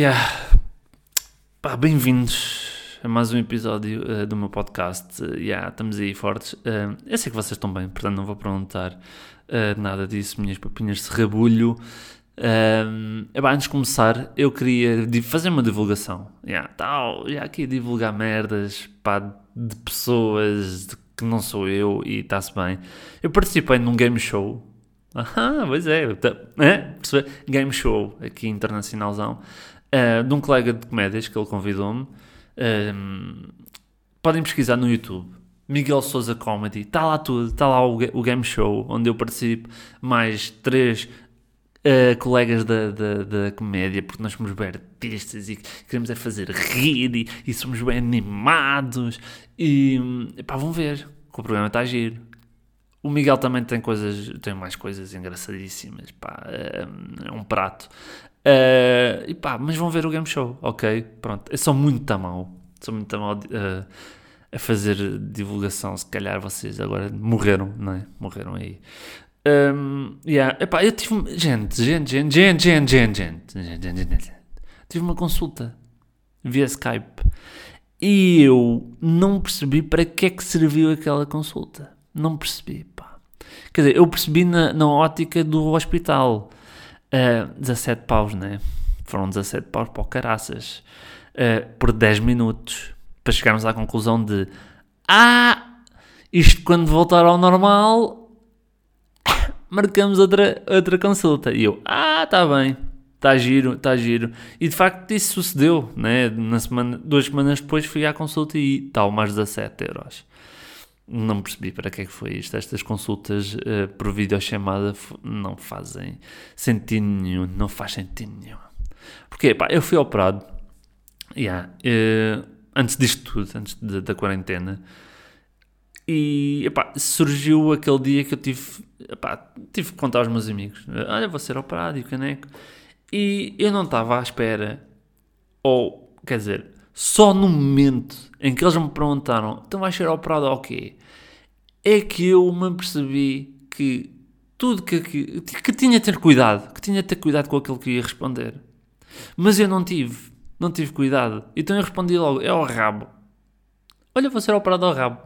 Yeah. Bem-vindos a mais um episódio uh, do meu podcast. Uh, yeah, estamos aí fortes. Uh, eu sei que vocês estão bem, portanto não vou perguntar nada disso, minhas papinhas de serrabulho. Uh, antes de começar, eu queria fazer uma divulgação. Yeah, tal, já aqui divulgar merdas pá, de pessoas que não sou eu e está-se bem. Eu participei num game show. Ah, pois é, é game show aqui internacionalzão uh, de um colega de comédias que ele convidou-me. Uh, podem pesquisar no YouTube. Miguel Souza Comedy, está lá tudo, está lá o, o, game show onde eu participo, mais três uh, colegas da, da, da, comédia, porque nós somos bem artistas e queremos é fazer rir e, e somos bem animados. E pá, vão ver, que o programa está a giro. O Miguel também tem coisas, tem mais coisas engraçadíssimas, pá, é, é um prato. Uh, e pá, mas vão ver o game show, ok? Pronto, eu sou muito tamão, sou muito tamão uh, a fazer divulgação. Se calhar vocês agora morreram, não é? Morreram aí. Um, yeah. Epá, eu tive. Gente, gente, gente, gente, gente, gente, gente, gente, gente, gente. Tive uma consulta via Skype e eu não percebi para que é que serviu aquela consulta. Não percebi, pá. Quer dizer, eu percebi na, na ótica do hospital Uh, eh, 17 paus, né? Foram 17 paus para o caraças. Uh, por 10 minutos. Para chegarmos à conclusão de Ah, isto quando voltar ao normal marcamos outra, outra consulta. E eu, ah, está bem, está giro, está giro. E de facto isso sucedeu, né? Na semana, duas semanas depois fui à consulta e tal, mais 17 euros não percebi para que é que foi isto. Estas consultas uh, por videochamada não fazem sentido nenhum, não faz sentido nenhum. Porque, pá, eu fui operado, yeah, uh, antes disto tudo, antes de, da quarentena, e, epá, surgiu aquele dia que eu tive, epá, tive que contar aos meus amigos, olha, vou ser operado e o caneco, e eu não estava à espera, ou, quer dizer, só no momento em que eles me perguntaram, então vais ser operado ao quê? É que eu me percebi que tudo que, que, que tinha de ter cuidado, que tinha de ter cuidado com aquilo que ia responder. Mas eu não tive, não tive cuidado. Então eu respondi logo, é ao rabo. Olha, vou ser operado ao rabo.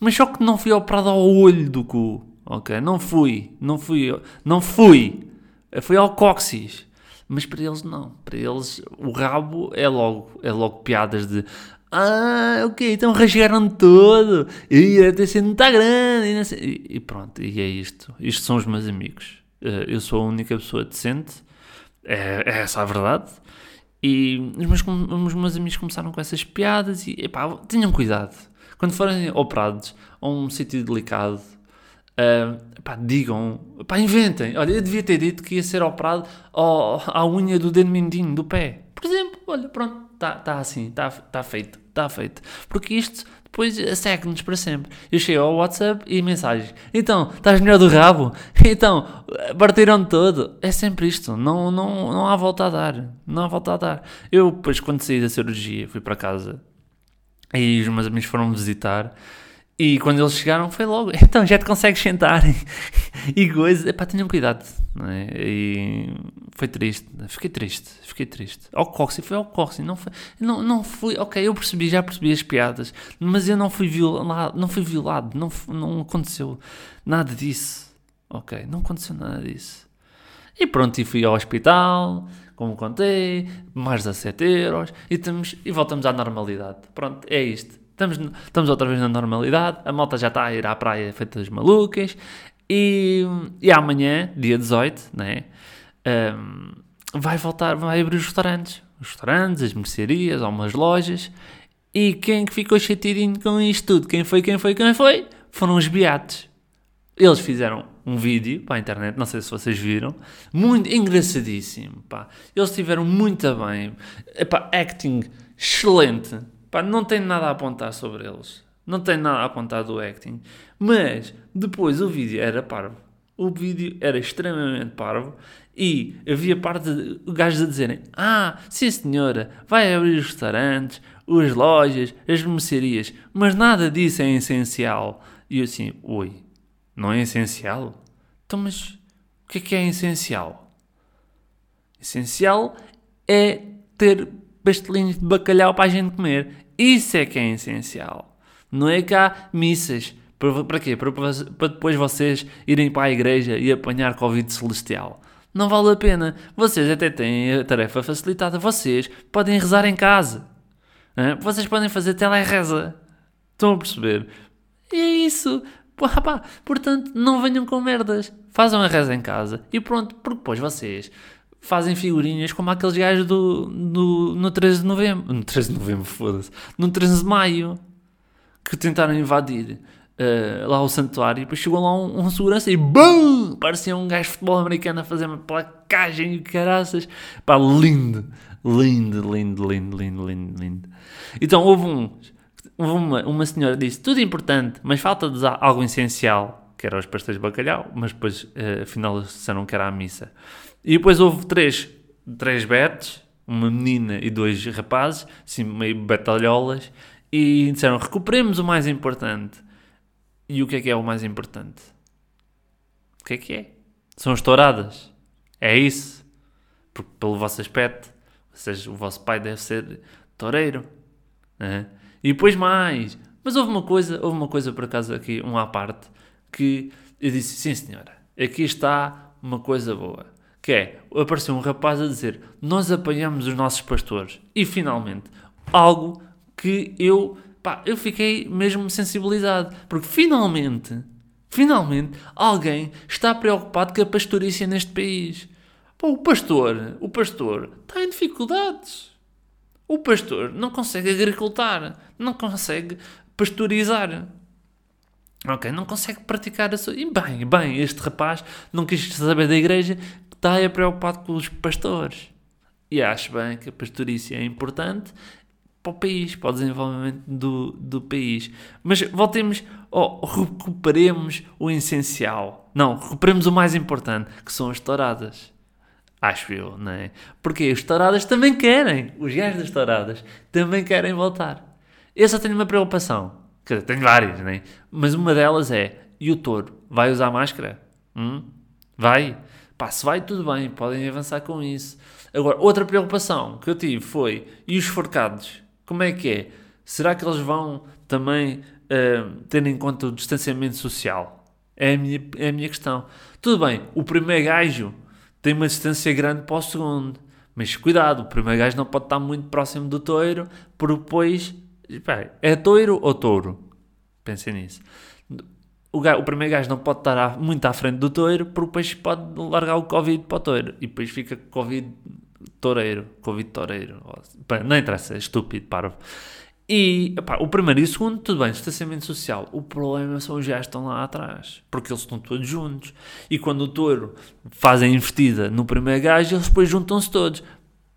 Mas só que não fui operado ao olho do cu, ok? Não fui, não fui, não fui. Fui ao cóccix. Mas para eles não. Para eles o rabo é logo, é logo piadas de ah, ok, então rasgaram todo. E até ser muito grande. E, e, pronto, e é isto. Isto são os meus amigos. Eh, eu sou a única pessoa decente. É, é essa a verdade. E os meus, os meus amigos começaram com essas piadas e epá, tenham cuidado. Quando forem operados a um sítio delicado, Uh, pá, digam, pá, inventem. Olha, eu devia ter dito que ia ser operado ao, à unha do dedo mindinho do pé. Por exemplo, olha, pronto, está tá assim, está tá feito, está feito. Porque isto depois segue-nos para sempre. Eu chego ao WhatsApp e mensagens. Então, estás melhor do rabo? Então, partiram todo. É sempre isto. Não, não, não há volta a dar. Não há volta a dar. Eu, depois, quando saí da cirurgia, fui para casa. E os meus amigos foram visitar. E quando eles chegaram foi logo, então já te consegues sentar e coisa, pá, tenham cuidado, não é? E foi triste, fiquei triste, fiquei triste. Ao Coxy, foi ao Coxy, não foi, não, não fui, ok, eu percebi, já percebi as piadas, mas eu não fui violado, não fui violado, não, não aconteceu nada disso, ok, não aconteceu nada disso. E pronto, e fui ao hospital, como contei, mais 17 euros, e, temos, e voltamos à normalidade. Pronto, é isto. Estamos, estamos outra vez na normalidade, a malta já está a ir à praia feita das malucas e, e amanhã, dia 18, né, um, vai voltar, vai abrir os restaurantes. Os restaurantes, as mercearias, algumas lojas. E quem que ficou chateadinho com isto tudo? Quem foi, quem foi, quem foi? Foram os beatos. Eles fizeram um vídeo para a internet, não sei se vocês viram, muito engraçadíssimo, pá. Eles estiveram muito bem, Epá, acting excelente, Pá, não tenho nada a apontar sobre eles. Não tenho nada a apontar do acting. Mas depois o vídeo era parvo. O vídeo era extremamente parvo e havia parte de gajos a dizerem: Ah, sim senhora, vai abrir os restaurantes, as lojas, as mercearias, mas nada disso é essencial. E eu assim: Oi, não é essencial? Então, mas o que é que é essencial? Essencial é ter pastelinhos de bacalhau para a gente comer. Isso é que é essencial. Não é cá missas. Para, quê? Para, depois vocês irem para a igreja e apanhar Covid celestial. Não vale a pena. Vocês até têm a tarefa facilitada. Vocês podem rezar em casa. Vocês podem fazer telereza. Estão a perceber? E é isso. Portanto, não venham com merdas. Façam a reza em casa e pronto, porque depois vocês fazem figurinhas como aqueles gajos do, do, no 13 de novembro. No 13 de novembro, foda-se. No 13 de maio. Que tentaram invadir uh, lá o santuário e depois chegou lá um, um segurança e BUM! Parecia um gajo de futebol americano a fazer uma placagem e caraças. Pá, lindo. Lindo, lindo, lindo, lindo, lindo, lindo. Então houve um uma, uma senhora disse tudo importante, mas falta-nos algo essencial, que era os pastéis de bacalhau, mas depois uh, afinal disseram que era a missa. E depois houve três, três betes, uma menina e dois rapazes, assim meio batalholas, e disseram recuperemos o mais importante. E o que é que é o mais importante? O que é que é? São as touradas. É isso. Porque pelo vosso aspecto, seja, o vosso pai deve ser toureiro. Né? E depois mais. Mas houve uma coisa, houve uma coisa por acaso aqui, um à parte, que eu disse, sim senhora, aqui está uma coisa boa. Que é, apareceu um rapaz a dizer, nós apanhamos os nossos pastores. E finalmente, algo que eu, pá, eu fiquei mesmo sensibilizado. Porque finalmente, finalmente, alguém está preocupado com a pastorícia neste país. Pô, o pastor, o pastor está em dificuldades. O pastor não consegue agricultar, não consegue pastorizar. Ok, não consegue praticar a sua. E bem, bem, este rapaz não quis saber da igreja, está é preocupado com os pastores. E acho bem que a pastorícia é importante para o país, para o desenvolvimento do, do país. Mas voltemos, oh, recuperemos o essencial. Não, recuperemos o mais importante, que são as touradas. Acho eu, não é? Porque os touradas também querem. Os gajos das touradas também querem voltar. Eu só tenho uma preocupação. Tenho várias, né? Mas uma delas é: e o touro? Vai usar máscara? Hum? Vai? Pá, se vai, tudo bem, podem avançar com isso. Agora, outra preocupação que eu tive foi: e os forcados? Como é que é? Será que eles vão também uh, ter em conta o distanciamento social? É a minha, é a minha questão. Tudo bem, o primeiro gajo tem uma distância grande para o segundo. Mas cuidado, o primeiro gajo não pode estar muito próximo do touro, porque depois. é touro ou touro? Pensem nisso. O, gajo, o primeiro gajo não pode estar muito à frente do touro, porque depois pode largar o Covid para o touro. E depois fica Covid toureiro. Covid toureiro. Não interessa, é estúpido, paro. E o primeiro e o segundo, tudo bem, distanciamento social. O problema são os gajos que estão lá atrás, porque eles estão todos juntos. E quando o touro faz a investida no primeiro gajo, eles depois juntam-se todos.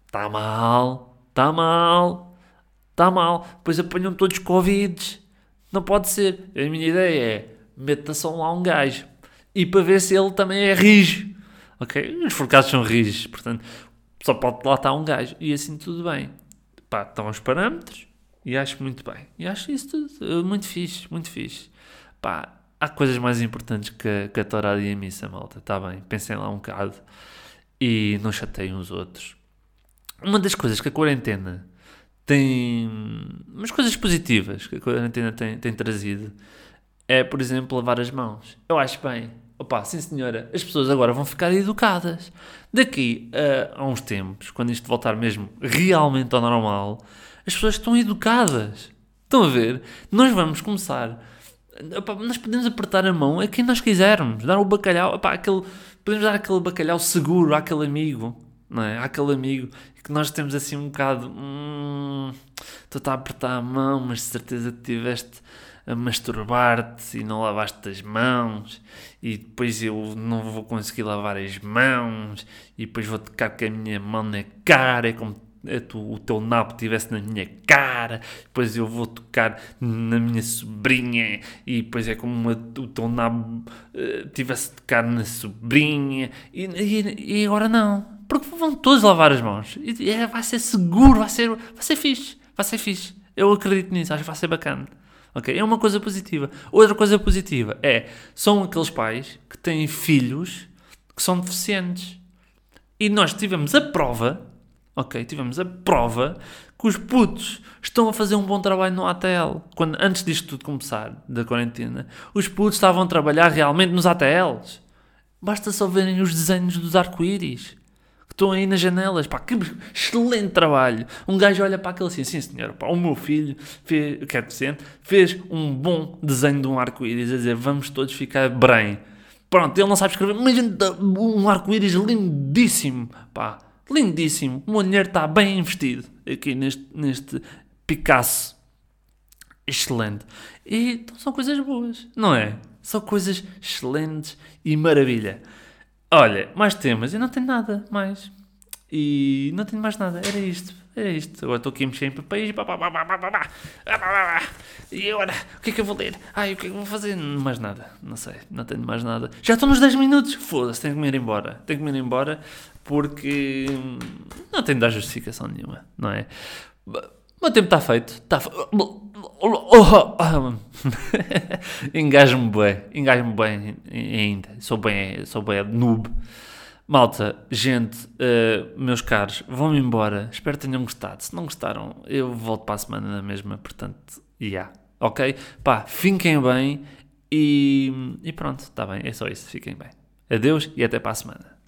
Está mal, está mal, está mal. Depois apanham todos Covid. Não pode ser. A minha ideia é meta só lá um gajo e para ver se ele também é rijo. Ok? Os forcados são rijos, portanto só pode lá estar um gajo e assim tudo bem. Pá, estão os parâmetros e acho muito bem. E acho isso tudo eh, muito fixe, muito fixe. Pá, há coisas mais importantes que, que a tourada e a missa, malta. Está bem, pensem lá um bocado e não chateiem os outros. Uma das coisas que a quarentena tem. umas coisas positivas que a quarentena tem, tem trazido é, por exemplo, lavar as mãos. Eu acho bem. Opa, sim senhora, as pessoas agora vão ficar educadas. Daqui a, a uns tempos, quando isto voltar mesmo realmente ao normal, as pessoas estão educadas. Estão a ver? Nós vamos começar. Opa, nós podemos apertar a mão a quem nós quisermos. Dar o bacalhau. Opa, aquele, podemos dar aquele bacalhau seguro àquele amigo. Não é? Àquele amigo que nós temos assim um bocado. Hum, estou a apertar a mão, mas de certeza que tiveste a masturbar-te e não lavaste as mãos e depois eu não vou conseguir lavar as mãos e depois vou tocar com a minha mão na cara é como é tu, o teu nabo estivesse na minha cara, depois eu vou tocar na minha sobrinha, e depois é como o teu nabo estivesse uh, a tocar na sobrinha, e, e, e, agora não, porque vão todos lavar as mãos, e, é, vai ser seguro, vai ser, vai ser fixe, vai ser fixe, eu acredito nisso, acho que vai ser bacana. Ok? É uma coisa positiva. Outra coisa positiva é, são aqueles pais que têm filhos que são deficientes. E nós tivemos a prova ok? Tivemos a prova que os putos estão a fazer um bom trabalho no ATL. Quando, antes disto tudo começar, da quarentena, os putos estavam a trabalhar realmente nos ATLs. Basta só verem os desenhos dos arco-íris estão aí nas janelas. Pá, que excelente trabalho. Um gajo olha para aquele assim, sim senhor, pá, o meu filho, fez, que é decente, fez um bom desenho de um arco-íris, a dizer, vamos todos ficar bem. Pronto, ele não sabe escrever, mas um arco-íris lindíssimo, pá lindíssimo. O meu dinheiro está bem investido aqui neste, neste Picasso. Excelente. E então, são coisas boas, não é? São coisas excelentes e maravilha. Olha, mais temas. Eu não tenho nada mais. E não tenho mais nada. Era isto. Era isto. Agora estou aqui a mexer em papéis. E agora, o que é que eu vou ler? Ai, o que é que eu vou fazer? Mais nada. Não sei. Não tenho mais nada. Já estou nos 10 minutos. Foda-se, tenho que me ir embora. Tenho que me ir embora porque não tem de dar justificação nenhuma, não é? O meu tempo está feito. Está. Engajo-me bem. Engajo-me bem ainda. Sou bem, sou bem noob. Malta, gente, uh, meus caros, vão-me embora. Espero que tenham gostado. Se não gostaram, eu volto para a semana na mesma. Portanto. Yeah. Ok? Pá, fiquem bem e, e pronto, está bem. É só isso. Fiquem bem. Adeus e até para a semana.